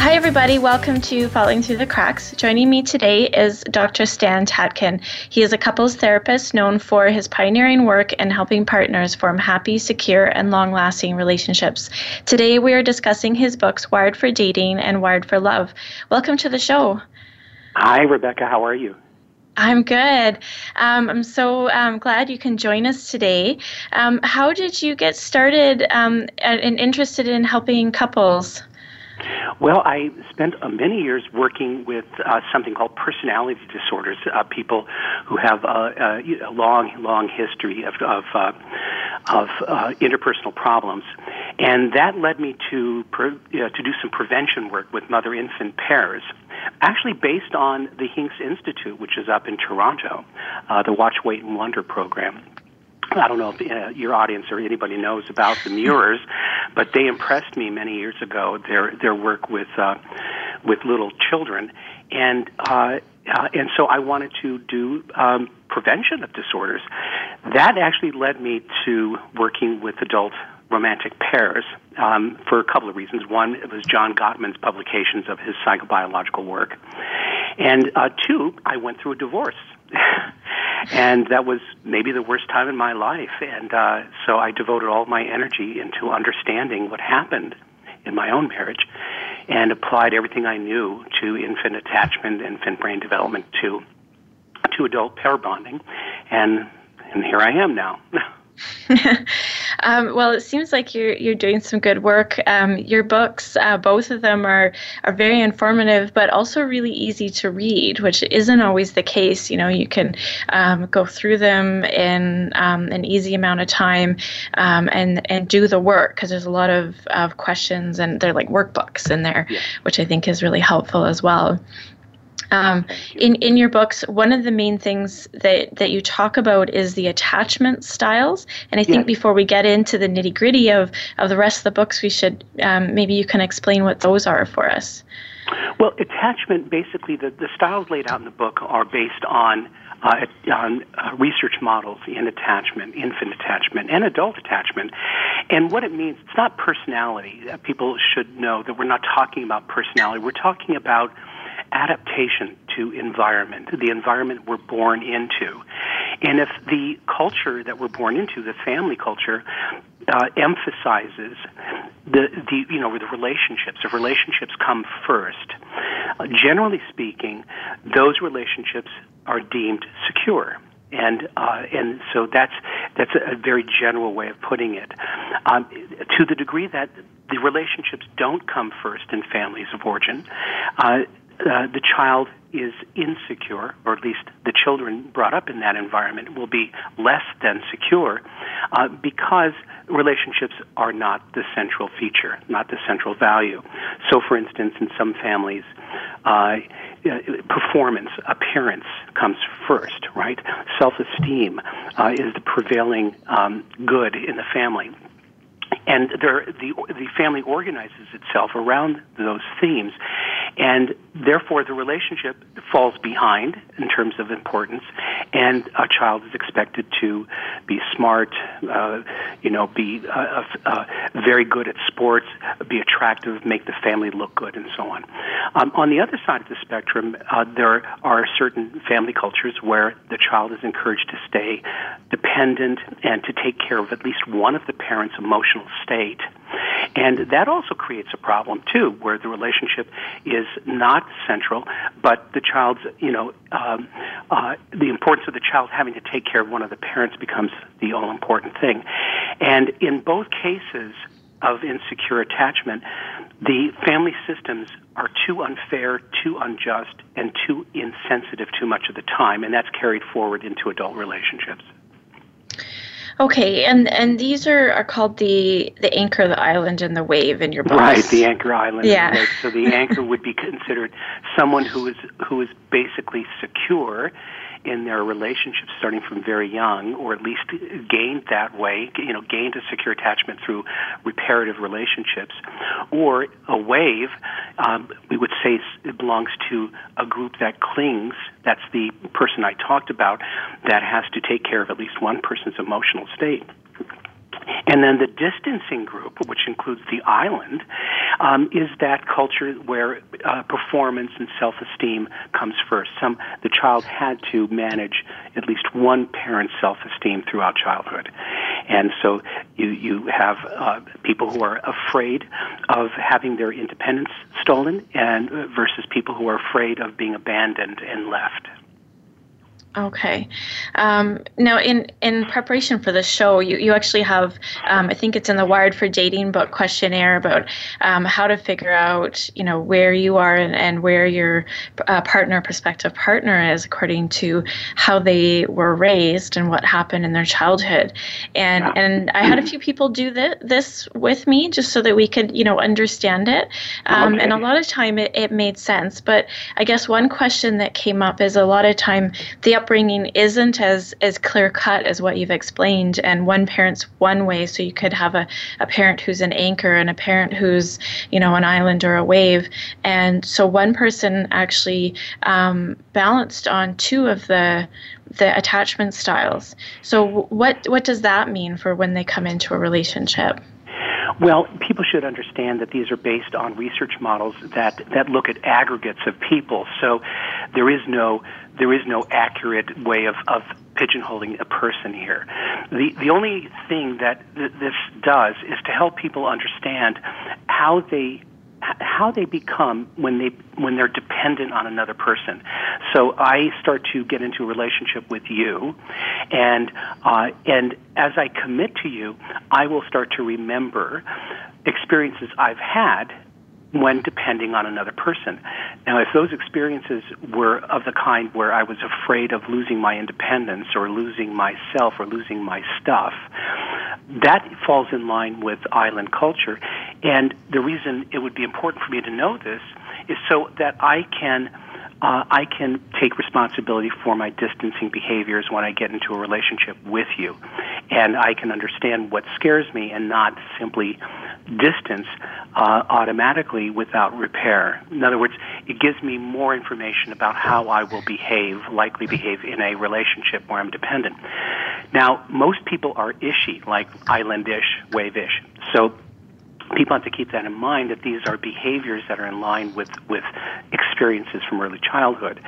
Hi, everybody. Welcome to Falling Through the Cracks. Joining me today is Dr. Stan Tatkin. He is a couples therapist known for his pioneering work in helping partners form happy, secure, and long lasting relationships. Today, we are discussing his books, Wired for Dating and Wired for Love. Welcome to the show. Hi, Rebecca. How are you? I'm good. Um, I'm so um, glad you can join us today. Um, how did you get started um, and interested in helping couples? Well, I spent uh, many years working with uh, something called personality disorders, uh, people who have a, a long, long history of of, uh, of uh, interpersonal problems, and that led me to pre- to do some prevention work with mother-infant pairs. Actually, based on the Hincks Institute, which is up in Toronto, uh, the Watch, Wait, and Wonder program. I don't know if uh, your audience or anybody knows about the Muirs, but they impressed me many years ago. Their their work with uh, with little children, and uh, uh, and so I wanted to do um, prevention of disorders. That actually led me to working with adult romantic pairs um, for a couple of reasons. One, it was John Gottman's publications of his psychobiological work, and uh, two, I went through a divorce. and that was maybe the worst time in my life. And uh, so I devoted all my energy into understanding what happened in my own marriage and applied everything I knew to infant attachment, and infant brain development, to to adult pair bonding, and and here I am now. um, well, it seems like you're you're doing some good work. Um, your books, uh, both of them, are are very informative, but also really easy to read, which isn't always the case. You know, you can um, go through them in um, an easy amount of time um, and and do the work because there's a lot of, of questions and they're like workbooks in there, yeah. which I think is really helpful as well. Um, in in your books, one of the main things that that you talk about is the attachment styles, and I think before we get into the nitty gritty of of the rest of the books, we should um, maybe you can explain what those are for us. Well, attachment basically the the styles laid out in the book are based on. Uh, on uh, research models in attachment, infant attachment, and adult attachment. And what it means, it's not personality. People should know that we're not talking about personality. We're talking about adaptation to environment, the environment we're born into. And if the culture that we're born into, the family culture, uh, emphasizes the, the you know the relationships. If relationships come first, uh, generally speaking, those relationships are deemed secure and uh, and so that's that's a very general way of putting it. Um, to the degree that the relationships don't come first in families of origin, uh, uh, the child is insecure, or at least the children brought up in that environment will be less than secure uh, because relationships are not the central feature, not the central value. So, for instance, in some families, uh, performance, appearance comes first, right? Self esteem uh, is the prevailing um, good in the family and the the family organizes itself around those themes, and therefore the relationship falls behind in terms of importance, and a child is expected to be smart, uh, you know, be uh, uh, very good at sports, be attractive, make the family look good, and so on. Um, on the other side of the spectrum, uh, there are certain family cultures where the child is encouraged to stay dependent and to take care of at least one of the parents' emotional state. And that also creates a problem too, where the relationship is not central, but the child's, you know, um, uh, the importance of the child having to take care of one of the parents becomes the all important thing. And in both cases of insecure attachment, the family systems are too unfair, too unjust, and too insensitive too much of the time, and that's carried forward into adult relationships. Okay, and and these are, are called the the anchor, the island, and the wave in your book. Right, the anchor island. Yeah. So the anchor would be considered someone who is who is basically secure in their relationships starting from very young, or at least gained that way, you know, gained a secure attachment through reparative relationships, or a wave, um, we would say it belongs to a group that clings. That's the person I talked about that has to take care of at least one person's emotional state. And then the distancing group, which includes the island, um, is that culture where uh, performance and self-esteem comes first. Some the child had to manage at least one parent's self-esteem throughout childhood, and so you you have uh, people who are afraid of having their independence stolen, and uh, versus people who are afraid of being abandoned and left. Okay. Um, now, in, in preparation for the show, you, you actually have, um, I think it's in the Wired for Dating book questionnaire about um, how to figure out, you know, where you are and, and where your uh, partner, prospective partner is according to how they were raised and what happened in their childhood. And yeah. and I had a few people do this, this with me just so that we could, you know, understand it. Um, okay. And a lot of time it, it made sense. But I guess one question that came up is a lot of time the upbringing isn't as as clear cut as what you've explained and one parent's one way so you could have a, a parent who's an anchor and a parent who's you know an island or a wave. And so one person actually um, balanced on two of the the attachment styles. So what what does that mean for when they come into a relationship? Well, people should understand that these are based on research models that, that look at aggregates of people. So there is no there is no accurate way of, of pigeonholing a person here. The the only thing that th- this does is to help people understand how they how they become when they when they're dependent on another person. So I start to get into a relationship with you, and uh, and as I commit to you, I will start to remember experiences I've had when depending on another person. Now, if those experiences were of the kind where I was afraid of losing my independence or losing myself or losing my stuff, that falls in line with island culture. And the reason it would be important for me to know this is so that I can uh, I can take responsibility for my distancing behaviors when I get into a relationship with you. And I can understand what scares me and not simply distance uh, automatically without repair. In other words, it gives me more information about how I will behave, likely behave in a relationship where I'm dependent. Now, most people are ishy, like islandish, wave-ish. So people have to keep that in mind that these are behaviors that are in line with, with experiences from early childhood.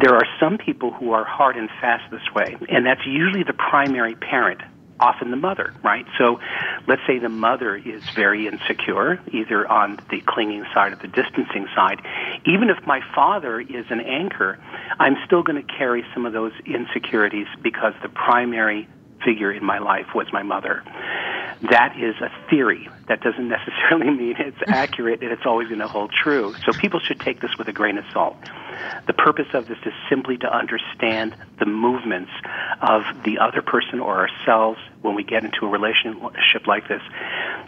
There are some people who are hard and fast this way, and that's usually the primary parent often the mother, right? So let's say the mother is very insecure, either on the clinging side or the distancing side. Even if my father is an anchor, I'm still going to carry some of those insecurities because the primary figure in my life was my mother. That is a theory. That doesn't necessarily mean it's accurate and it's always going to hold true. So people should take this with a grain of salt. The purpose of this is simply to understand the movements of the other person or ourselves when we get into a relationship like this.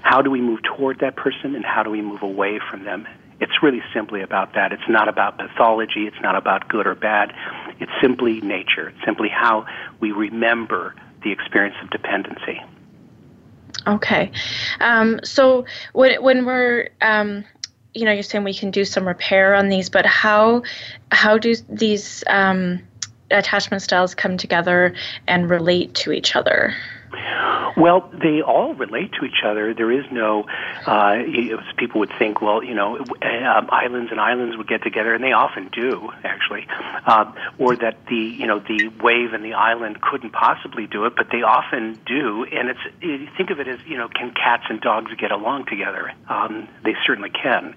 How do we move toward that person and how do we move away from them? It's really simply about that. It's not about pathology. It's not about good or bad. It's simply nature. It's simply how we remember the experience of dependency. Okay. Um, so when, when we're, um, you know, you're saying we can do some repair on these, but how, how do these um, attachment styles come together and relate to each other? Well, they all relate to each other. There is no, uh, people would think, well, you know, um, islands and islands would get together, and they often do, actually, uh, or that the, you know, the wave and the island couldn't possibly do it, but they often do. And it's, you think of it as, you know, can cats and dogs get along together? Um, they certainly can.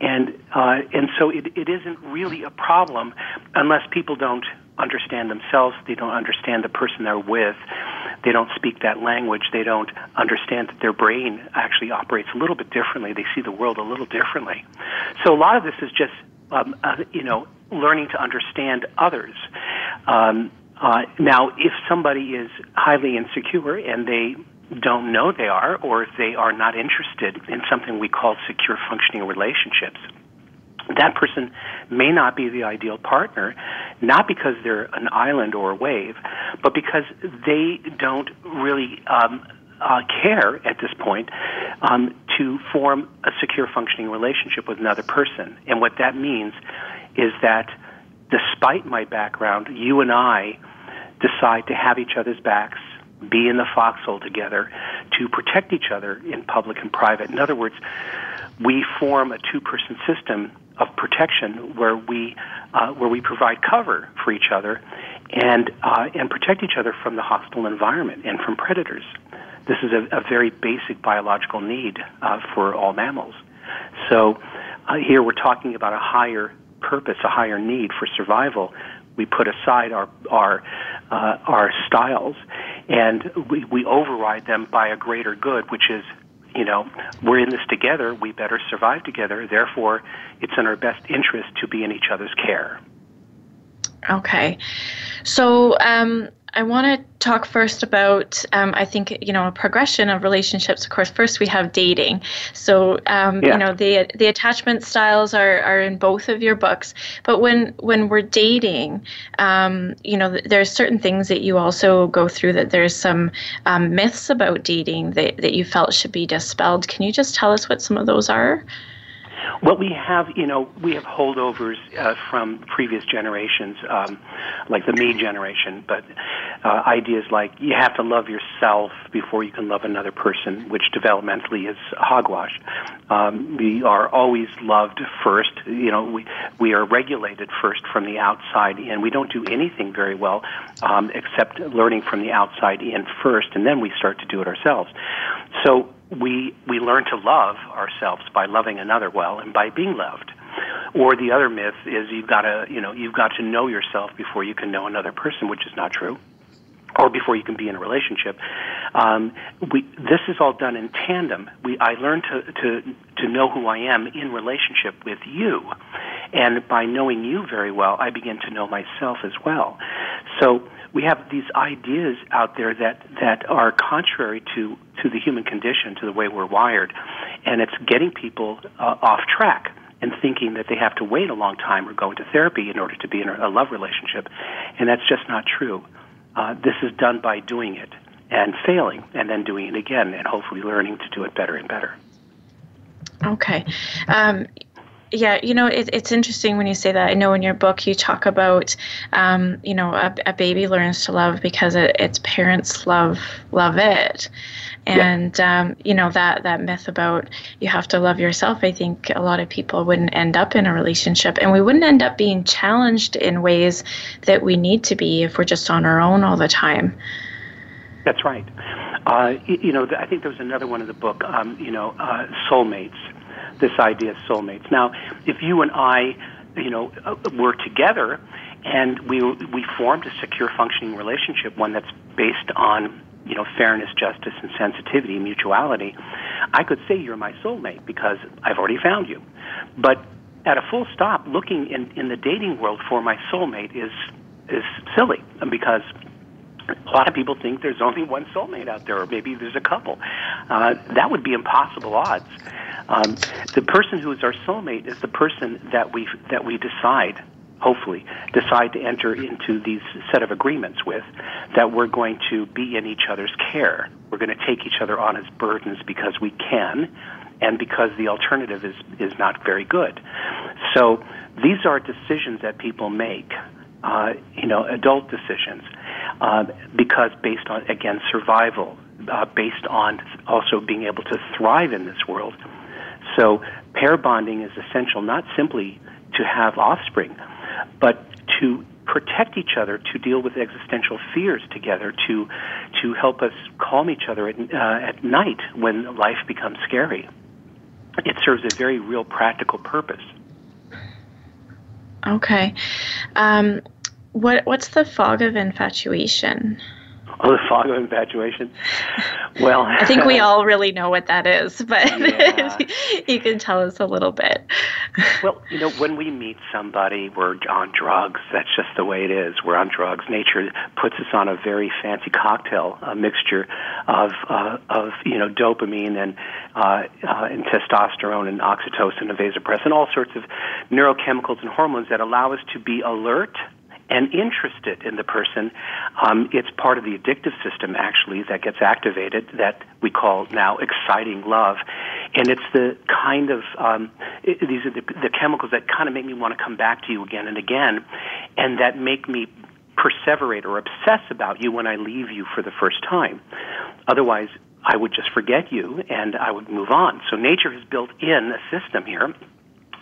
And, uh, and so it, it isn't really a problem unless people don't understand themselves, they don't understand the person they're with, they don't speak that language, they don't understand that their brain actually operates a little bit differently, they see the world a little differently. So a lot of this is just, um, uh, you know, learning to understand others. Um, uh, now, if somebody is highly insecure and they don't know they are, or if they are not interested in something we call secure functioning relationships, that person may not be the ideal partner, not because they're an island or a wave, but because they don't really um, uh, care at this point um, to form a secure functioning relationship with another person. And what that means is that despite my background, you and I decide to have each other's backs, be in the foxhole together, to protect each other in public and private. In other words, we form a two person system of protection where we uh, where we provide cover for each other and uh, and protect each other from the hostile environment and from predators. This is a, a very basic biological need uh, for all mammals. So uh, here we're talking about a higher purpose, a higher need for survival. We put aside our our uh, our styles and we, we override them by a greater good, which is you know, we're in this together. We better survive together. Therefore, it's in our best interest to be in each other's care. Okay. So, um, I want to talk first about, um, I think, you know, a progression of relationships. Of course, first we have dating. So, um, yeah. you know, the the attachment styles are, are in both of your books. But when when we're dating, um, you know, there's certain things that you also go through. That there's some um, myths about dating that that you felt should be dispelled. Can you just tell us what some of those are? Well, we have, you know, we have holdovers uh, from previous generations, um, like the me generation, but uh, ideas like you have to love yourself before you can love another person, which developmentally is hogwash. Um, we are always loved first. You know, we we are regulated first from the outside in. We don't do anything very well um, except learning from the outside in first, and then we start to do it ourselves. So we we learn to love ourselves by loving another well and by being loved. Or the other myth is you've got to you know you've got to know yourself before you can know another person, which is not true. Or before you can be in a relationship, um, we, this is all done in tandem. We, I learn to, to to know who I am in relationship with you, and by knowing you very well, I begin to know myself as well. So we have these ideas out there that that are contrary to to the human condition, to the way we're wired, and it's getting people uh, off track and thinking that they have to wait a long time or go into therapy in order to be in a love relationship, and that's just not true. Uh, this is done by doing it and failing, and then doing it again, and hopefully learning to do it better and better. Okay. Um, yeah, you know, it, it's interesting when you say that. I know in your book you talk about, um, you know, a, a, baby learns to love because it, its parents love love it, and yeah. um, you know that that myth about you have to love yourself. I think a lot of people wouldn't end up in a relationship, and we wouldn't end up being challenged in ways that we need to be if we're just on our own all the time. That's right. Uh, you know, I think there was another one in the book. Um, you know, uh, soulmates this idea of soulmates. Now, if you and I, you know, uh, were together and we we formed a secure functioning relationship, one that's based on you know fairness, justice, and sensitivity, mutuality, I could say you're my soulmate because I've already found you. But at a full stop, looking in in the dating world for my soulmate is is silly because a lot of people think there's only one soulmate out there, or maybe there's a couple. Uh, that would be impossible odds. Um, the person who is our soulmate is the person that we that we decide, hopefully, decide to enter into these set of agreements with, that we're going to be in each other's care. We're going to take each other on as burdens because we can, and because the alternative is is not very good. So these are decisions that people make. Uh, you know, adult decisions. Uh, because based on again survival, uh, based on also being able to thrive in this world. So pair bonding is essential not simply to have offspring, but to protect each other, to deal with existential fears together, to to help us calm each other at, uh, at night when life becomes scary. It serves a very real practical purpose. Okay. Um, what what's the fog of infatuation? Oh, the fog of infatuation. Well, I think we all really know what that is, but yeah. you can tell us a little bit. well, you know, when we meet somebody, we're on drugs. That's just the way it is. We're on drugs. Nature puts us on a very fancy cocktail, a mixture of uh, of you know dopamine and uh, uh, and testosterone and oxytocin and vasopressin, and all sorts of neurochemicals and hormones that allow us to be alert and interested in the person. Um, it's part of the addictive system, actually, that gets activated that we call now exciting love. And it's the kind of, um, it, these are the, the chemicals that kind of make me want to come back to you again and again, and that make me perseverate or obsess about you when I leave you for the first time. Otherwise, I would just forget you and I would move on. So nature has built in a system here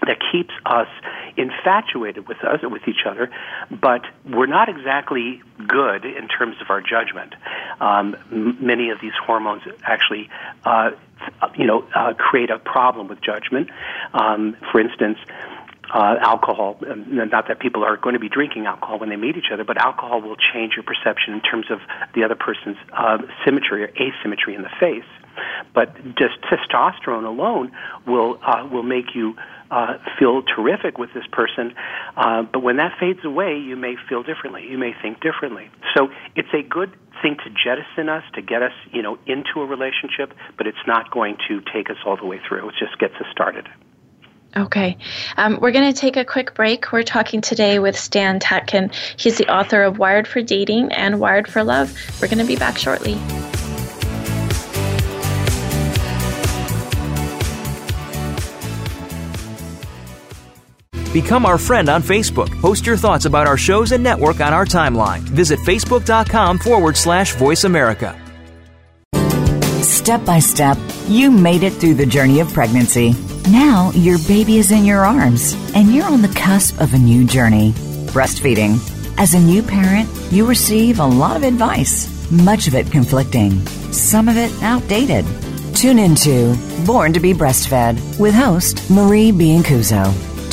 that keeps us infatuated with us with each other, but we're not exactly good in terms of our judgment. Um, m- many of these hormones actually, uh, you know, uh, create a problem with judgment. Um, for instance. Uh, alcohol, not that people are going to be drinking alcohol when they meet each other, but alcohol will change your perception in terms of the other person's uh, symmetry or asymmetry in the face. But just testosterone alone will uh, will make you uh, feel terrific with this person, uh, but when that fades away, you may feel differently. You may think differently. So it's a good thing to jettison us, to get us, you know, into a relationship, but it's not going to take us all the way through. It just gets us started. Okay. Um, we're going to take a quick break. We're talking today with Stan Tatkin. He's the author of Wired for Dating and Wired for Love. We're going to be back shortly. Become our friend on Facebook. Post your thoughts about our shows and network on our timeline. Visit facebook.com forward slash voice America. Step by step, you made it through the journey of pregnancy. Now your baby is in your arms, and you're on the cusp of a new journey breastfeeding. As a new parent, you receive a lot of advice, much of it conflicting, some of it outdated. Tune into Born to be Breastfed with host Marie Biancuzzo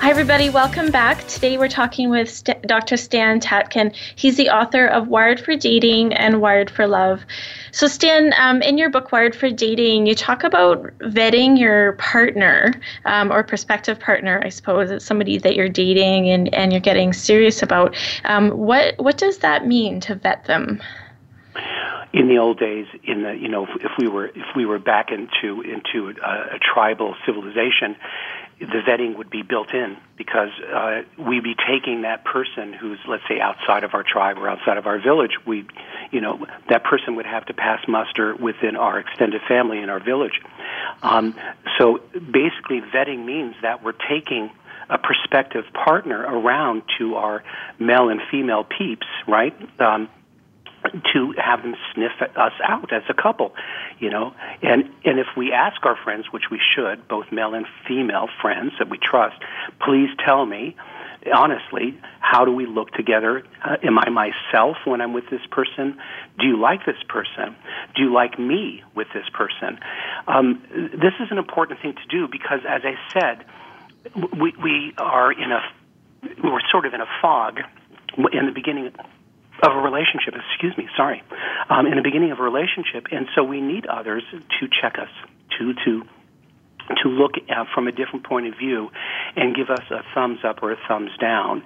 Hi, everybody. Welcome back. Today we're talking with St- Dr. Stan Tatkin. He's the author of Wired for Dating and Wired for Love. So, Stan, um, in your book, Wired for Dating, you talk about vetting your partner um, or prospective partner, I suppose. It's somebody that you're dating and, and you're getting serious about. Um, what, what does that mean to vet them? in the old days, in the you know, if we were if we were back into into a, a tribal civilization, the vetting would be built in because uh, we'd be taking that person who's, let's say, outside of our tribe or outside of our village. We, you know, that person would have to pass muster within our extended family in our village. Um, so basically, vetting means that we're taking a prospective partner around to our male and female peeps, right? Um, to have them sniff us out as a couple, you know. And and if we ask our friends, which we should, both male and female friends that we trust, please tell me honestly, how do we look together? Uh, am I myself when I'm with this person? Do you like this person? Do you like me with this person? Um, this is an important thing to do because, as I said, we, we are in a we're sort of in a fog in the beginning of a relationship. Excuse me, sorry, um, in the beginning of a relationship, and so we need others to check us, to to to look at from a different point of view and give us a thumbs up or a thumbs down.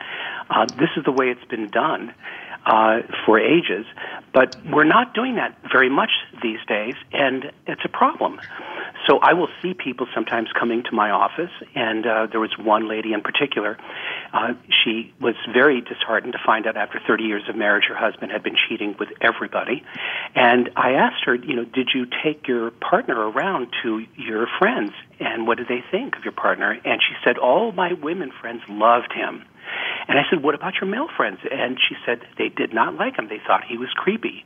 Uh, this is the way it's been done uh, for ages, but we're not doing that very much these days, and it's a problem. So I will see people sometimes coming to my office, and uh, there was one lady in particular. Uh, she was very disheartened to find out after 30 years of marriage her husband had been cheating with everybody. And I asked her, you know, did you take your partner around to your friends, and what did they think of your partner? And she said, all my women friends loved him. And I said, what about your male friends? And she said they did not like him. They thought he was creepy.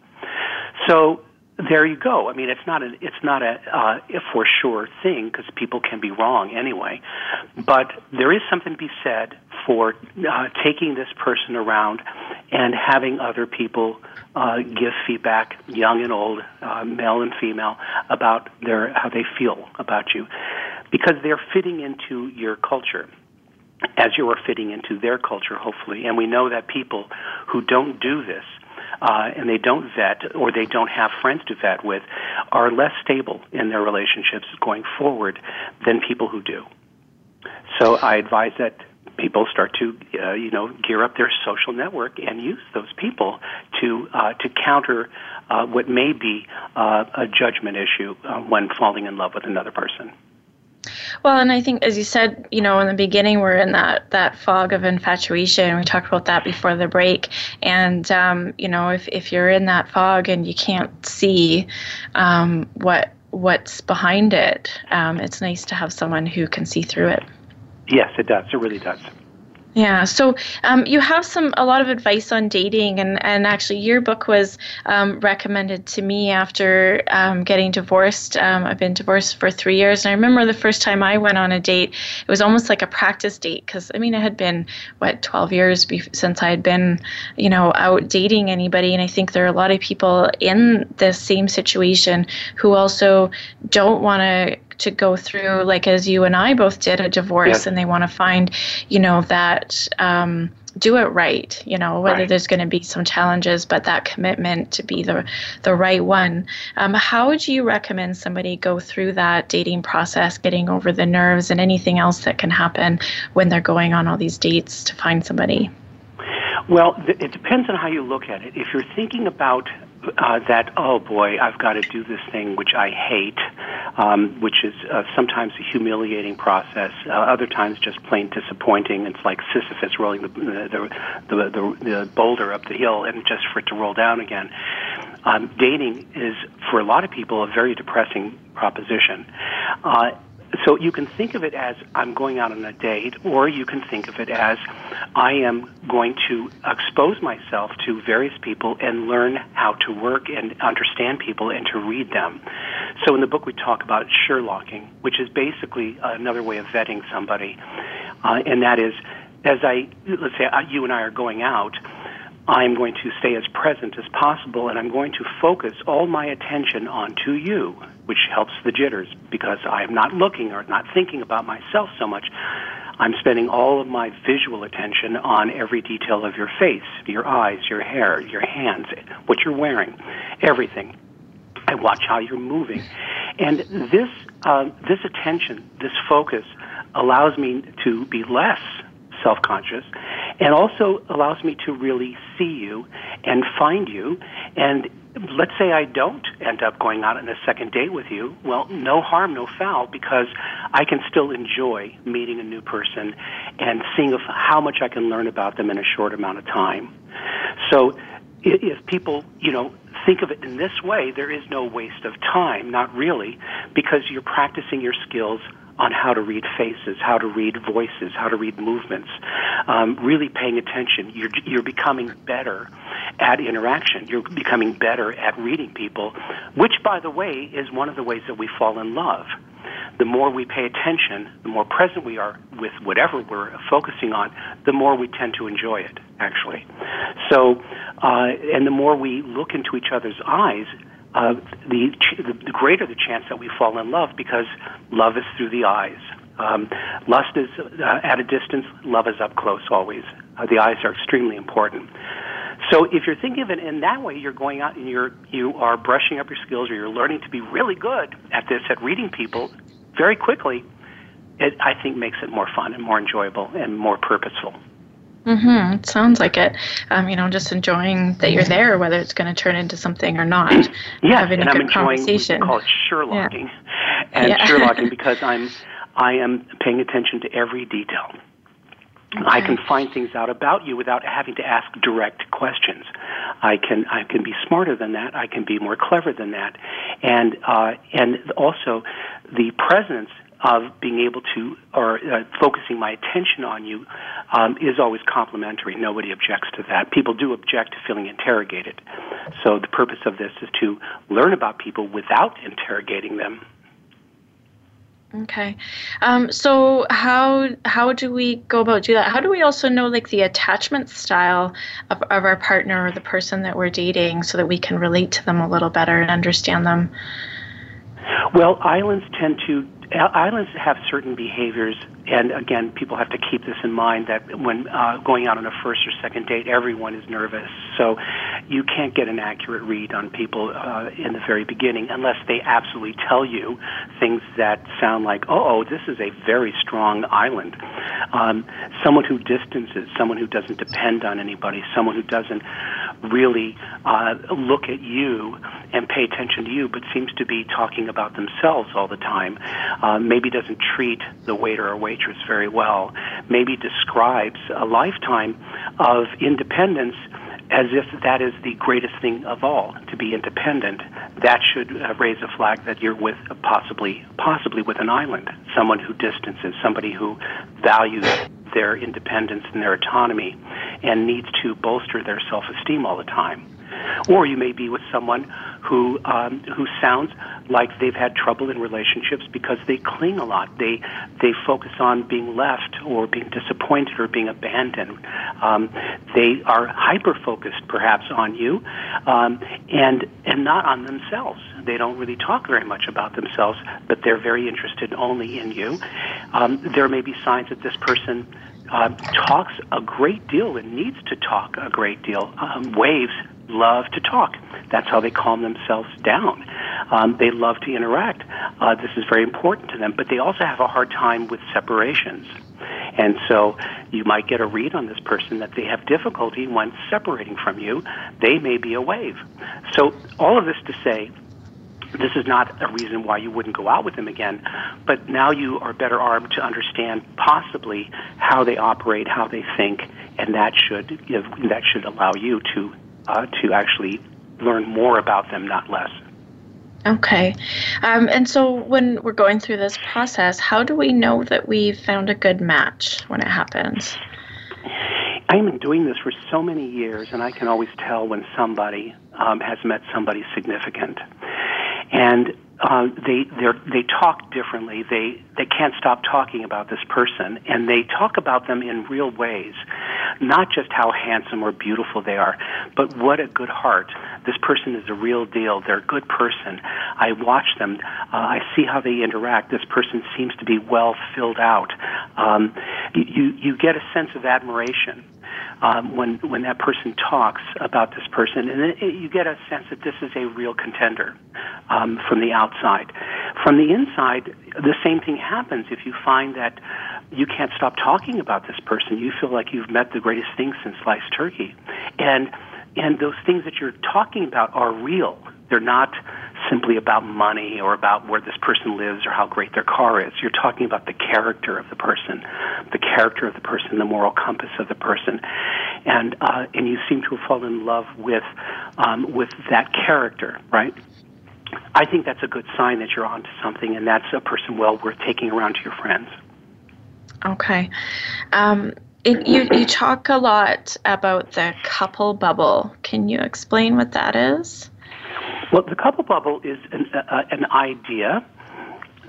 So there you go. I mean, it's not a it's not a uh, a for sure thing because people can be wrong anyway. But there is something to be said for uh, taking this person around and having other people uh, give feedback, young and old, uh, male and female, about their how they feel about you, because they're fitting into your culture as you are fitting into their culture, hopefully. And we know that people who don't do this uh, and they don't vet or they don't have friends to vet with are less stable in their relationships going forward than people who do. So I advise that people start to uh, you know gear up their social network and use those people to uh, to counter uh, what may be uh, a judgment issue uh, when falling in love with another person. Well, and I think, as you said, you know, in the beginning, we're in that that fog of infatuation. We talked about that before the break, and um, you know, if if you're in that fog and you can't see um, what what's behind it, um, it's nice to have someone who can see through it. Yes, it does. It really does. Yeah. So um, you have some a lot of advice on dating, and and actually your book was um, recommended to me after um, getting divorced. Um, I've been divorced for three years, and I remember the first time I went on a date, it was almost like a practice date because I mean it had been what twelve years be- since I had been, you know, out dating anybody, and I think there are a lot of people in the same situation who also don't want to to go through like as you and I both did a divorce yes. and they want to find you know that um, do it right you know whether right. there's going to be some challenges but that commitment to be the the right one um, how would you recommend somebody go through that dating process getting over the nerves and anything else that can happen when they're going on all these dates to find somebody well, it depends on how you look at it. If you're thinking about uh, that, oh boy, I've got to do this thing which I hate, um, which is uh, sometimes a humiliating process, uh, other times just plain disappointing. It's like Sisyphus rolling the, the, the, the, the boulder up the hill and just for it to roll down again. Um, dating is, for a lot of people, a very depressing proposition. Uh, so you can think of it as I'm going out on a date, or you can think of it as I am going to expose myself to various people and learn how to work and understand people and to read them. So in the book we talk about Sherlocking, which is basically another way of vetting somebody, uh, and that is as I let's say uh, you and I are going out. I'm going to stay as present as possible and I'm going to focus all my attention onto you which helps the jitters because I'm not looking or not thinking about myself so much. I'm spending all of my visual attention on every detail of your face, your eyes, your hair, your hands, what you're wearing, everything. I watch how you're moving. And this, uh, this attention, this focus, allows me to be less self conscious and also allows me to really see you and find you. And let's say I don't end up going out on a second date with you. Well, no harm, no foul, because I can still enjoy meeting a new person and seeing if, how much I can learn about them in a short amount of time. So if people, you know, think of it in this way, there is no waste of time, not really, because you're practicing your skills on how to read faces, how to read voices, how to read movements, um, really paying attention. You're, you're becoming better at interaction. You're becoming better at reading people, which, by the way, is one of the ways that we fall in love. The more we pay attention, the more present we are with whatever we're focusing on, the more we tend to enjoy it, actually. So, uh, and the more we look into each other's eyes, uh, the, the greater the chance that we fall in love because love is through the eyes. Um, lust is uh, at a distance, love is up close always. Uh, the eyes are extremely important. So if you're thinking of it in that way, you're going out and you're you are brushing up your skills, or you're learning to be really good at this, at reading people very quickly. It I think makes it more fun and more enjoyable and more purposeful. Mm-hmm. It sounds like it. Um, you know, just enjoying that you're there, whether it's going to turn into something or not. Yeah, having and a I'm good enjoying conversation. we call it Sherlocking, Yeah. and Yeah. Sherlocking because I'm I am paying attention to every detail. I can find things out about you without having to ask direct questions. I can I can be smarter than that. I can be more clever than that, and uh, and also the presence of being able to or uh, focusing my attention on you um, is always complimentary. Nobody objects to that. People do object to feeling interrogated. So the purpose of this is to learn about people without interrogating them. Okay. Um, so how how do we go about do that? How do we also know like the attachment style of, of our partner or the person that we're dating so that we can relate to them a little better and understand them? Well, islands tend to islands have certain behaviors, and again, people have to keep this in mind that when uh, going out on a first or second date, everyone is nervous. So you can't get an accurate read on people uh, in the very beginning unless they absolutely tell you things that sound like, oh, oh this is a very strong island. Um, someone who distances, someone who doesn't depend on anybody, someone who doesn't really uh, look at you and pay attention to you, but seems to be talking about themselves all the time. Uh, maybe doesn't treat the waiter or waitress very well. Maybe describes a lifetime of independence as if that is the greatest thing of all to be independent that should uh, raise a flag that you're with possibly possibly with an island someone who distances somebody who values their independence and their autonomy and needs to bolster their self-esteem all the time or you may be with someone who um, who sounds like they've had trouble in relationships because they cling a lot. They they focus on being left or being disappointed or being abandoned. Um, they are hyper focused, perhaps, on you, um, and and not on themselves. They don't really talk very much about themselves, but they're very interested only in you. Um, there may be signs that this person uh, talks a great deal and needs to talk a great deal. Um, waves love to talk. That's how they calm themselves down. Um, they love to interact. Uh, this is very important to them, but they also have a hard time with separations. And so you might get a read on this person that they have difficulty when separating from you. They may be a wave. So all of this to say, this is not a reason why you wouldn't go out with them again, but now you are better armed to understand possibly how they operate, how they think, and that should that should allow you to uh, to actually learn more about them, not less. Okay. Um, and so when we're going through this process, how do we know that we've found a good match when it happens? I've been doing this for so many years, and I can always tell when somebody um, has met somebody significant. And uh, they they talk differently. They they can't stop talking about this person, and they talk about them in real ways, not just how handsome or beautiful they are, but what a good heart. This person is a real deal. They're a good person. I watch them. Uh, I see how they interact. This person seems to be well filled out. Um, you you get a sense of admiration um, when when that person talks about this person, and it, you get a sense that this is a real contender um, from the outside. From the inside, the same thing happens if you find that you can't stop talking about this person. You feel like you've met the greatest thing since sliced turkey, and and those things that you're talking about are real. They're not simply about money or about where this person lives or how great their car is. You're talking about the character of the person, the character of the person, the moral compass of the person. and uh, and you seem to have fallen in love with um, with that character, right? I think that's a good sign that you're onto something, and that's a person well worth taking around to your friends. Okay. Um, it, you, you talk a lot about the couple bubble. Can you explain what that is? Well, the couple bubble is an, uh, an idea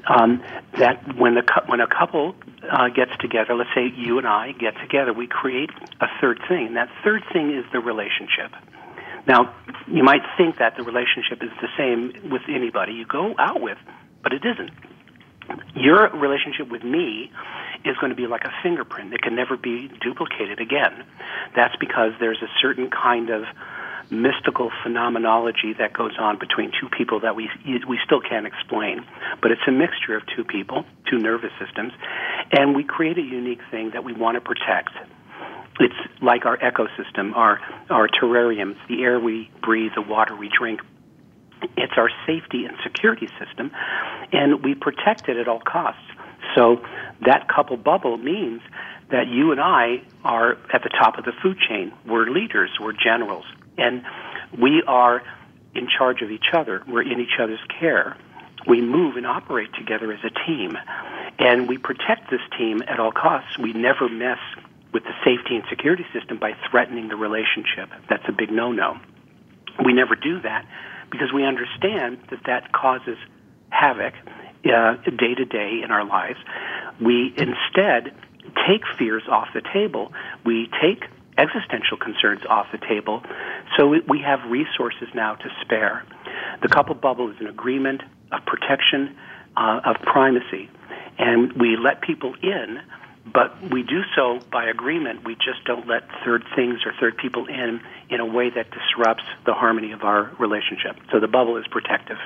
um, that when when a couple uh, gets together, let's say you and I get together, we create a third thing, and that third thing is the relationship. Now, you might think that the relationship is the same with anybody you go out with, but it isn't. Your relationship with me is going to be like a fingerprint that can never be duplicated again. That's because there's a certain kind of mystical phenomenology that goes on between two people that we we still can't explain. But it's a mixture of two people, two nervous systems, and we create a unique thing that we want to protect. It's like our ecosystem, our our terrariums, the air we breathe, the water we drink. It's our safety and security system, and we protect it at all costs. So that couple bubble means that you and I are at the top of the food chain. We're leaders, we're generals, and we are in charge of each other. We're in each other's care. We move and operate together as a team, and we protect this team at all costs. We never mess with the safety and security system by threatening the relationship. That's a big no-no. We never do that because we understand that that causes havoc day to day in our lives. We instead take fears off the table. We take existential concerns off the table. So we have resources now to spare. The couple bubble is an agreement of protection, uh, of primacy. And we let people in, but we do so by agreement. We just don't let third things or third people in in a way that disrupts the harmony of our relationship. So the bubble is protective.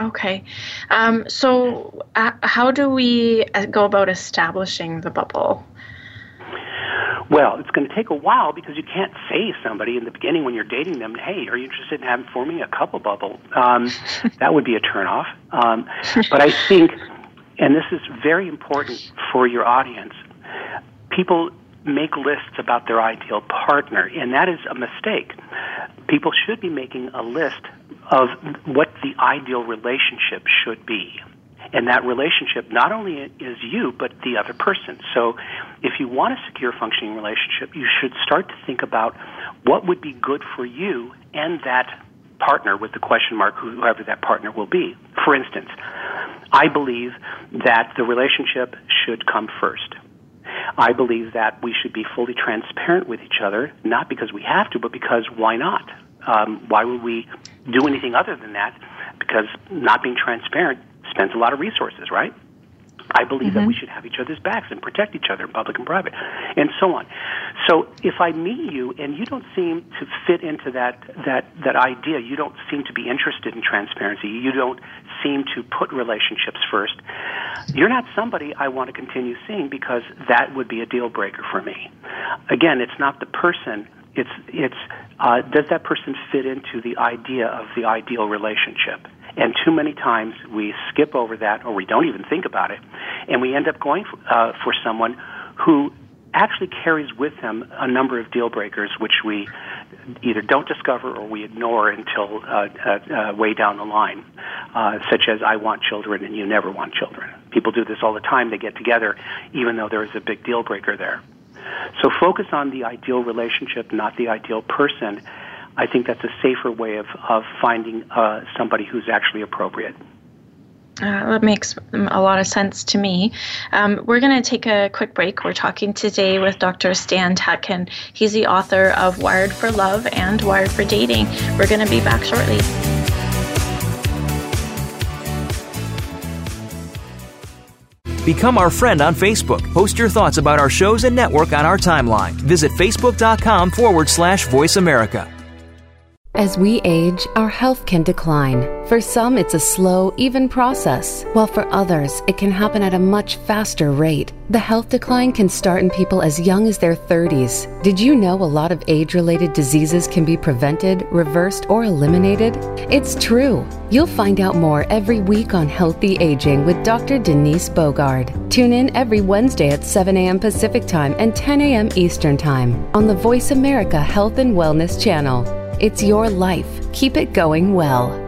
Okay. Um, so, uh, how do we uh, go about establishing the bubble? Well, it's going to take a while because you can't say to somebody in the beginning when you're dating them, "Hey, are you interested in having forming a couple bubble?" Um, that would be a turnoff. Um, but I think, and this is very important for your audience, people make lists about their ideal partner, and that is a mistake. People should be making a list of what the ideal relationship should be. And that relationship not only is you, but the other person. So if you want a secure functioning relationship, you should start to think about what would be good for you and that partner with the question mark, whoever that partner will be. For instance, I believe that the relationship should come first. I believe that we should be fully transparent with each other, not because we have to, but because why not? Um, why would we do anything other than that? Because not being transparent spends a lot of resources, right? I believe mm-hmm. that we should have each other's backs and protect each other in public and private, and so on. So if I meet you and you don't seem to fit into that that that idea, you don't seem to be interested in transparency, you don't seem to put relationships first, you're not somebody I want to continue seeing because that would be a deal breaker for me. Again, it's not the person it's it's uh, does that person fit into the idea of the ideal relationship? And too many times we skip over that, or we don't even think about it, and we end up going for, uh, for someone who actually carries with them a number of deal breakers, which we either don't discover or we ignore until uh, uh, uh, way down the line, uh, such as I want children and you never want children. People do this all the time. They get together, even though there is a big deal breaker there. So focus on the ideal relationship, not the ideal person. I think that's a safer way of, of finding uh, somebody who's actually appropriate. Uh, that makes a lot of sense to me. Um, we're going to take a quick break. We're talking today with Dr. Stan Tatkin. He's the author of Wired for Love and Wired for Dating. We're going to be back shortly. Become our friend on Facebook. Post your thoughts about our shows and network on our timeline. Visit facebook.com forward slash voice America. As we age, our health can decline. For some, it's a slow, even process, while for others, it can happen at a much faster rate. The health decline can start in people as young as their 30s. Did you know a lot of age related diseases can be prevented, reversed, or eliminated? It's true. You'll find out more every week on Healthy Aging with Dr. Denise Bogard. Tune in every Wednesday at 7 a.m. Pacific Time and 10 a.m. Eastern Time on the Voice America Health and Wellness channel. It's your life. Keep it going well.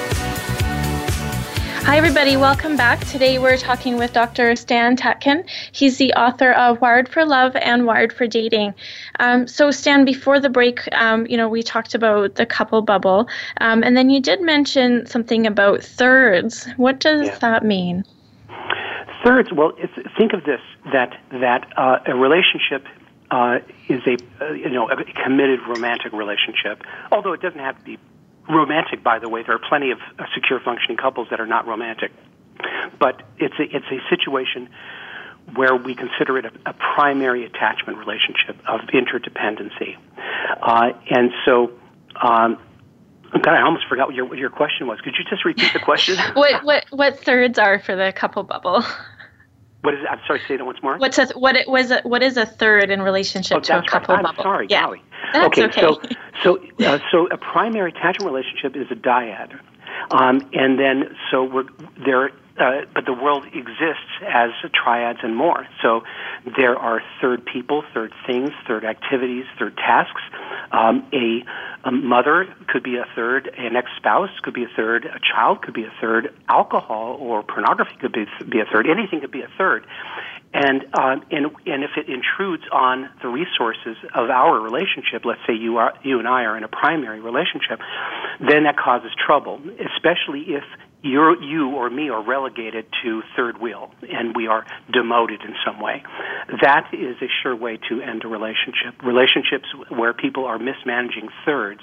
Hi, everybody. Welcome back. Today we're talking with Dr. Stan Tatkin. He's the author of Wired for Love and Wired for Dating. Um, so, Stan, before the break, um, you know, we talked about the couple bubble, um, and then you did mention something about thirds. What does yeah. that mean? Thirds. Well, think of this: that that uh, a relationship uh, is a uh, you know a committed romantic relationship, although it doesn't have to be romantic, by the way. There are plenty of secure functioning couples that are not romantic. But it's a, it's a situation where we consider it a, a primary attachment relationship of interdependency. Uh, and so, um, God, I almost forgot what your, what your question was. Could you just repeat the question? what, what, what thirds are for the couple bubble? What is it? I'm sorry, say that once more. What's a, what it was a, what is a third in relationship oh, to a couple right. I'm bubble? sorry, yeah. golly. That's okay, okay. so so uh, so a primary attachment relationship is a dyad, um, and then so we're there. Uh, but the world exists as triads and more. So there are third people, third things, third activities, third tasks. Um, a, a mother could be a third, an ex-spouse could be a third, a child could be a third, alcohol or pornography could be, be a third, anything could be a third. And, um, and and if it intrudes on the resources of our relationship, let's say you are you and I are in a primary relationship, then that causes trouble, especially if you're, you or me are relegated to third wheel and we are demoted in some way. That is a sure way to end a relationship. Relationships where people are mismanaging thirds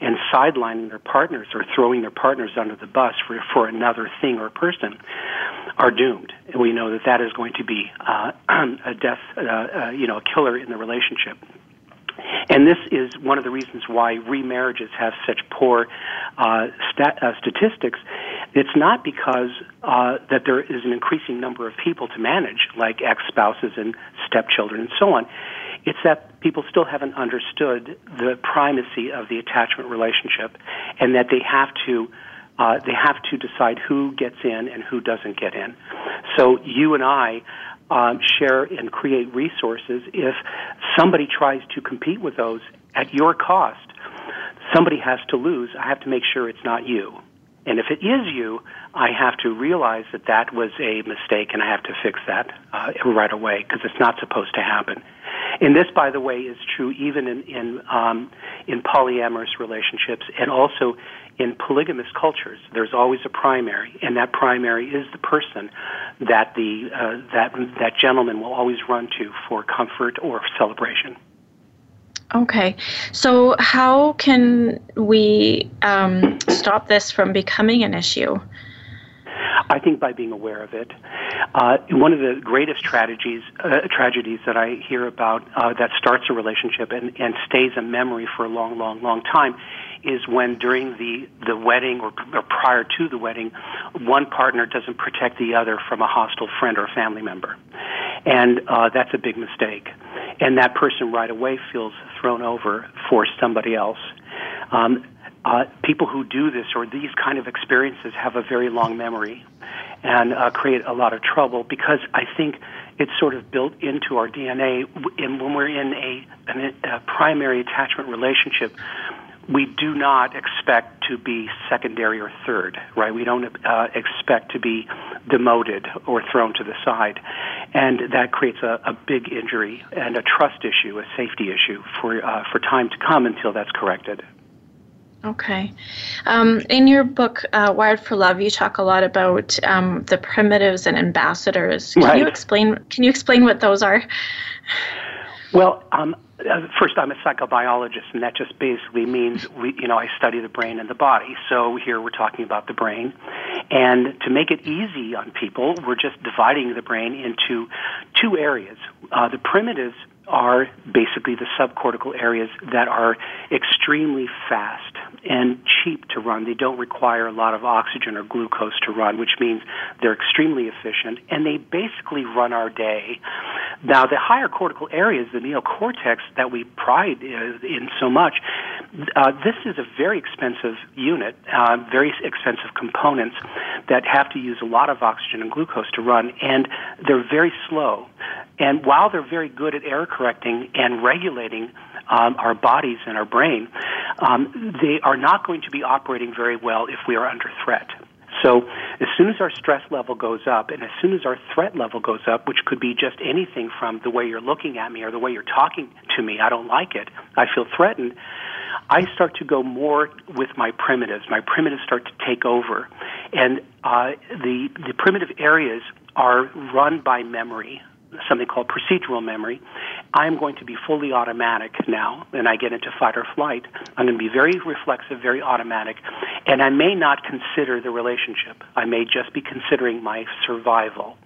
and sidelining their partners or throwing their partners under the bus for, for another thing or person are doomed. And we know that that is going to be uh, a death, uh, uh, you know, a killer in the relationship. And this is one of the reasons why remarriages have such poor uh, stat, uh, statistics. It's not because uh, that there is an increasing number of people to manage, like ex-spouses and stepchildren and so on. It's that people still haven't understood the primacy of the attachment relationship, and that they have to uh, they have to decide who gets in and who doesn't get in. So you and I um, share and create resources. If somebody tries to compete with those at your cost, somebody has to lose. I have to make sure it's not you. And if it is you, I have to realize that that was a mistake and I have to fix that uh, right away because it's not supposed to happen. And this, by the way, is true even in in, um, in polyamorous relationships and also in polygamous cultures, there's always a primary, and that primary is the person that the uh, that that gentleman will always run to for comfort or celebration. Okay, so how can we um, stop this from becoming an issue? I think by being aware of it. Uh, one of the greatest tragedies uh, tragedies that I hear about uh, that starts a relationship and, and stays a memory for a long, long, long time is when during the, the wedding or, or prior to the wedding, one partner doesn't protect the other from a hostile friend or family member. And uh, that's a big mistake. and that person right away feels thrown over for somebody else. Um, uh, people who do this or these kind of experiences have a very long memory and uh, create a lot of trouble because I think it's sort of built into our DNA. And when we're in a, a primary attachment relationship, we do not expect to be secondary or third, right? We don't uh, expect to be demoted or thrown to the side. And that creates a, a big injury and a trust issue, a safety issue for, uh, for time to come until that's corrected. Okay. Um, in your book, uh, Wired for Love, you talk a lot about um, the primitives and ambassadors. Can right. you explain? Can you explain what those are? Well, um, uh, first, I'm a psychobiologist, and that just basically means we, you know, I study the brain and the body. So here we're talking about the brain, and to make it easy on people, we're just dividing the brain into two areas. Uh, the primitives are basically the subcortical areas that are extremely fast and cheap to run. They don't require a lot of oxygen or glucose to run, which means they're extremely efficient and they basically run our day. Now, the higher cortical areas, the neocortex that we pride in so much, uh, this is a very expensive unit, uh, very expensive components that have to use a lot of oxygen and glucose to run, and they're very slow. And while they're very good at error correcting and regulating um, our bodies and our brain, um, they are not going to be operating very well if we are under threat. So, as soon as our stress level goes up, and as soon as our threat level goes up, which could be just anything from the way you're looking at me or the way you're talking to me, I don't like it, I feel threatened, I start to go more with my primitives. My primitives start to take over. And uh, the, the primitive areas are run by memory something called procedural memory. I'm going to be fully automatic now, and I get into fight or flight. I'm going to be very reflexive, very automatic, and I may not consider the relationship. I may just be considering my survival.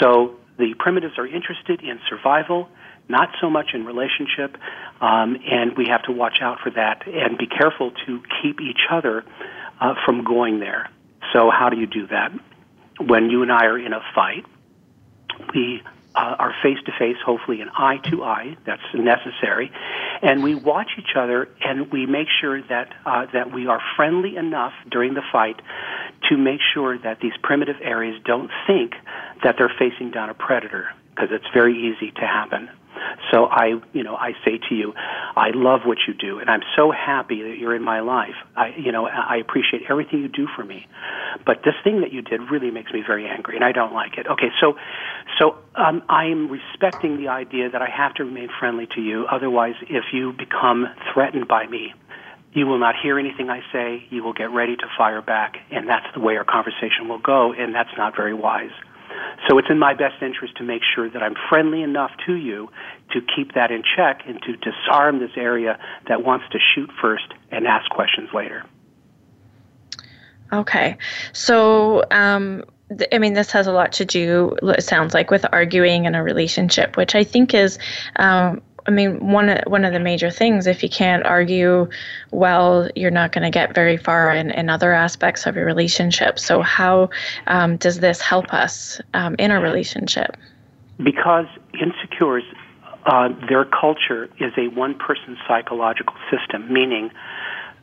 So the primitives are interested in survival, not so much in relationship, um, and we have to watch out for that and be careful to keep each other uh, from going there. So, how do you do that? When you and I are in a fight, we uh, are face to face, hopefully an eye to eye. That's necessary, and we watch each other and we make sure that uh, that we are friendly enough during the fight to make sure that these primitive areas don't think that they're facing down a predator because it's very easy to happen. So I, you know, I say to you, I love what you do, and I'm so happy that you're in my life. I, you know, I appreciate everything you do for me, but this thing that you did really makes me very angry, and I don't like it. Okay, so, so um, I am respecting the idea that I have to remain friendly to you. Otherwise, if you become threatened by me, you will not hear anything I say. You will get ready to fire back, and that's the way our conversation will go, and that's not very wise. So it's in my best interest to make sure that I'm friendly enough to you to keep that in check and to disarm this area that wants to shoot first and ask questions later. Okay. So, um, I mean, this has a lot to do, it sounds like, with arguing in a relationship, which I think is um, I mean, one one of the major things, if you can't argue well, you're not going to get very far in, in other aspects of your relationship. So, how um, does this help us um, in a relationship? Because insecures, uh, their culture is a one person psychological system, meaning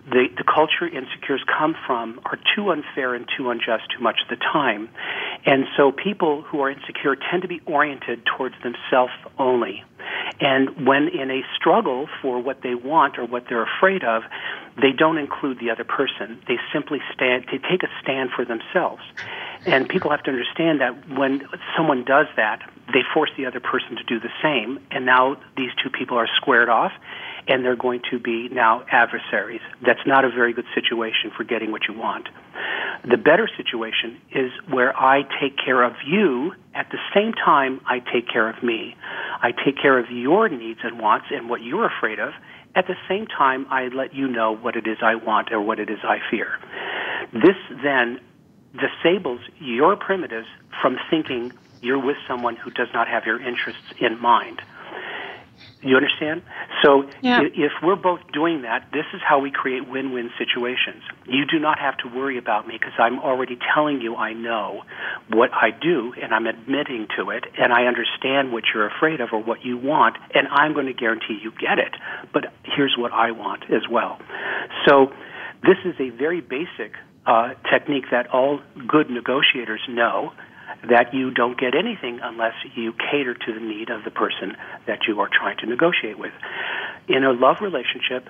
the, the culture insecures come from are too unfair and too unjust too much of the time. And so people who are insecure tend to be oriented towards themselves only. And when in a struggle for what they want or what they're afraid of, they don't include the other person. They simply stand, they take a stand for themselves. And people have to understand that when someone does that, they force the other person to do the same. And now these two people are squared off and they're going to be now adversaries. That's not a very good situation for getting what you want. The better situation is where I take care of you at the same time I take care of me. I take care of your needs and wants and what you're afraid of. At the same time, I let you know what it is I want or what it is I fear. This then disables your primitives from thinking you're with someone who does not have your interests in mind. You understand? So yeah. if we're both doing that, this is how we create win-win situations. You do not have to worry about me because I'm already telling you I know what I do and I'm admitting to it and I understand what you're afraid of or what you want and I'm going to guarantee you get it. But here's what I want as well. So this is a very basic uh, technique that all good negotiators know that you don't get anything unless you cater to the need of the person that you are trying to negotiate with. In a love relationship,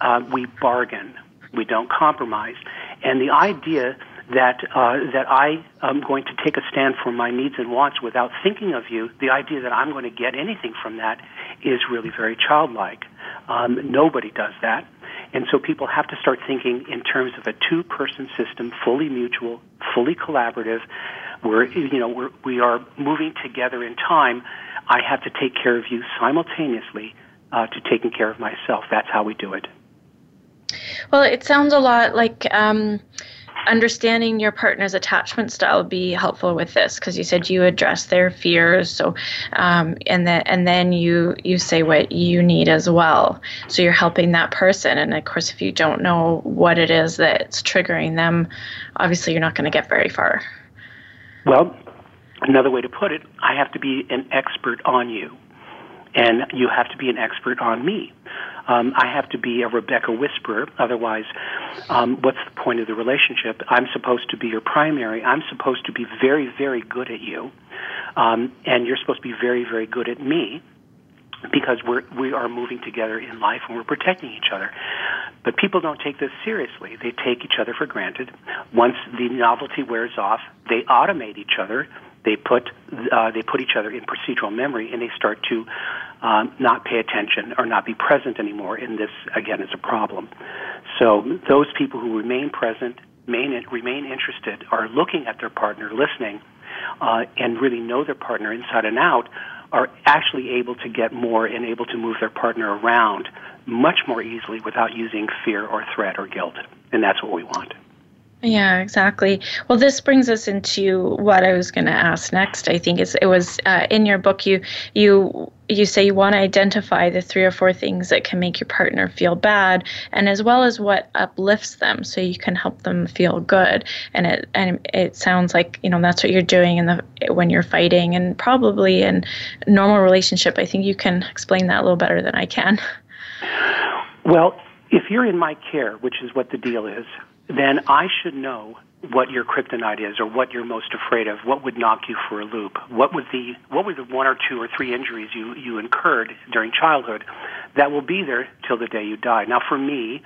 uh, we bargain, we don't compromise, and the idea that uh, that I am going to take a stand for my needs and wants without thinking of you, the idea that I'm going to get anything from that is really very childlike. Um, nobody does that. And so people have to start thinking in terms of a two-person system, fully mutual, fully collaborative, we're, you know, we're, we are moving together in time. I have to take care of you simultaneously uh, to taking care of myself. That's how we do it. Well, it sounds a lot like um, understanding your partner's attachment style would be helpful with this because you said you address their fears. So, um, and then and then you you say what you need as well. So you're helping that person. And of course, if you don't know what it is that's triggering them, obviously you're not going to get very far. Well, another way to put it, I have to be an expert on you, and you have to be an expert on me. Um, I have to be a Rebecca whisperer. Otherwise, um, what's the point of the relationship? I'm supposed to be your primary. I'm supposed to be very, very good at you, um, and you're supposed to be very, very good at me because we're we are moving together in life and we're protecting each other. But people don't take this seriously. They take each other for granted. Once the novelty wears off, they automate each other. They put uh, they put each other in procedural memory, and they start to um, not pay attention or not be present anymore. And this again is a problem. So those people who remain present, remain, remain interested, are looking at their partner, listening, uh, and really know their partner inside and out are actually able to get more and able to move their partner around much more easily without using fear or threat or guilt. And that's what we want. Yeah, exactly. Well, this brings us into what I was going to ask next. I think is it was uh, in your book you you you say you want to identify the three or four things that can make your partner feel bad, and as well as what uplifts them, so you can help them feel good. And it and it sounds like you know that's what you're doing in the when you're fighting, and probably in normal relationship. I think you can explain that a little better than I can. Well, if you're in my care, which is what the deal is, then I should know what your kryptonite is or what you're most afraid of, what would knock you for a loop, what would the what were the one or two or three injuries you, you incurred during childhood that will be there till the day you die. Now for me,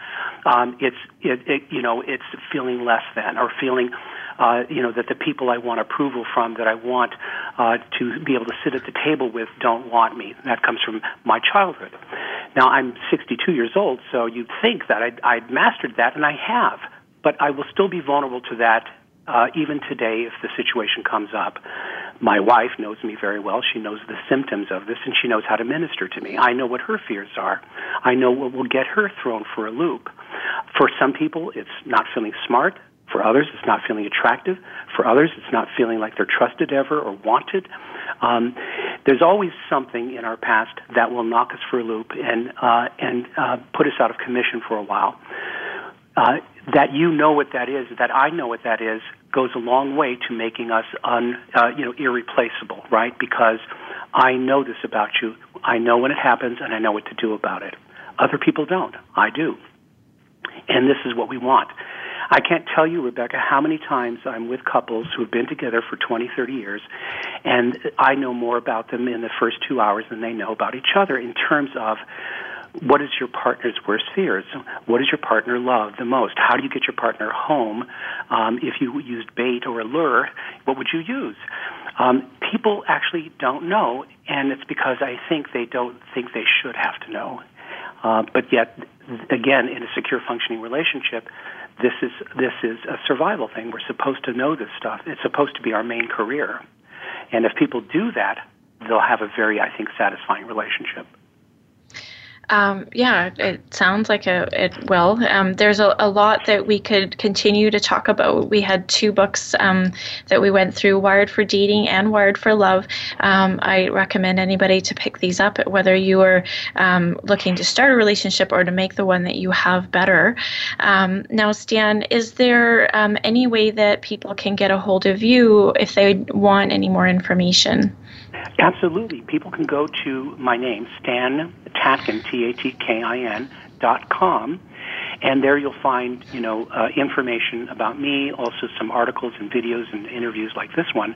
um, it's it, it, you know, it's feeling less than or feeling uh, you know, that the people I want approval from, that I want uh, to be able to sit at the table with, don't want me. That comes from my childhood. Now I'm 62 years old, so you'd think that I'd, I'd mastered that, and I have but I will still be vulnerable to that uh, even today if the situation comes up. My wife knows me very well. She knows the symptoms of this, and she knows how to minister to me. I know what her fears are. I know what will get her thrown for a loop. For some people, it's not feeling smart. For others, it's not feeling attractive. For others, it's not feeling like they're trusted ever or wanted. Um, there's always something in our past that will knock us for a loop and uh, and uh, put us out of commission for a while. Uh, that you know what that is, that I know what that is, goes a long way to making us un, uh, you know, irreplaceable, right? Because I know this about you. I know when it happens, and I know what to do about it. Other people don't. I do. And this is what we want. I can't tell you, Rebecca, how many times I'm with couples who have been together for 20, 30 years, and I know more about them in the first two hours than they know about each other in terms of what is your partner's worst fears? What does your partner love the most? How do you get your partner home? Um, if you used bait or lure, what would you use? Um, people actually don't know, and it's because I think they don't think they should have to know. Uh, but yet, again, in a secure functioning relationship, this is this is a survival thing. We're supposed to know this stuff. It's supposed to be our main career, and if people do that, they'll have a very, I think, satisfying relationship. Um, yeah, it sounds like a, it will. Um, there's a, a, lot that we could continue to talk about. We had two books um, that we went through Wired for Dating and Wired for Love. Um, I recommend anybody to pick these up, whether you are um, looking to start a relationship or to make the one that you have better. Um, now, Stan, is there any way that people can get a hold of you if they want any more information? Absolutely. People can go to my name, Stan Tatkin, T-A-T-K-I-N, dot com, and there you'll find, you know, uh, information about me, also some articles and videos and interviews like this one.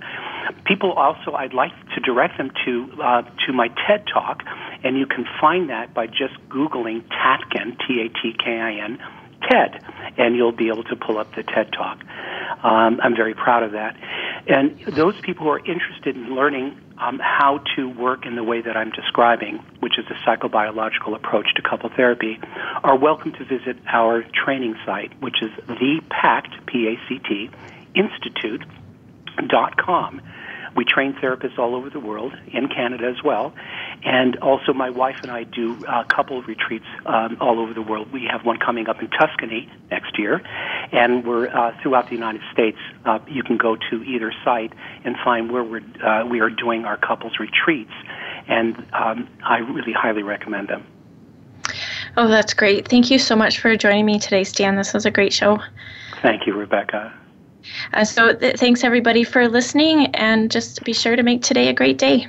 People also, I'd like to direct them to uh, to my TED Talk, and you can find that by just Googling Tatkin, T-A-T-K-I-N, TED, and you'll be able to pull up the TED Talk. Um, I'm very proud of that. And those people who are interested in learning um, how to work in the way that I'm describing, which is a psychobiological approach to couple therapy, are welcome to visit our training site, which is the PACT, P-A-C-T, Institute.com. We train therapists all over the world, in Canada as well. And also, my wife and I do uh, couple retreats um, all over the world. We have one coming up in Tuscany next year, and we're uh, throughout the United States. Uh, you can go to either site and find where we're, uh, we are doing our couples retreats. And um, I really highly recommend them. Oh, that's great. Thank you so much for joining me today, Stan. This was a great show. Thank you, Rebecca. Uh, so, th- thanks everybody for listening, and just be sure to make today a great day.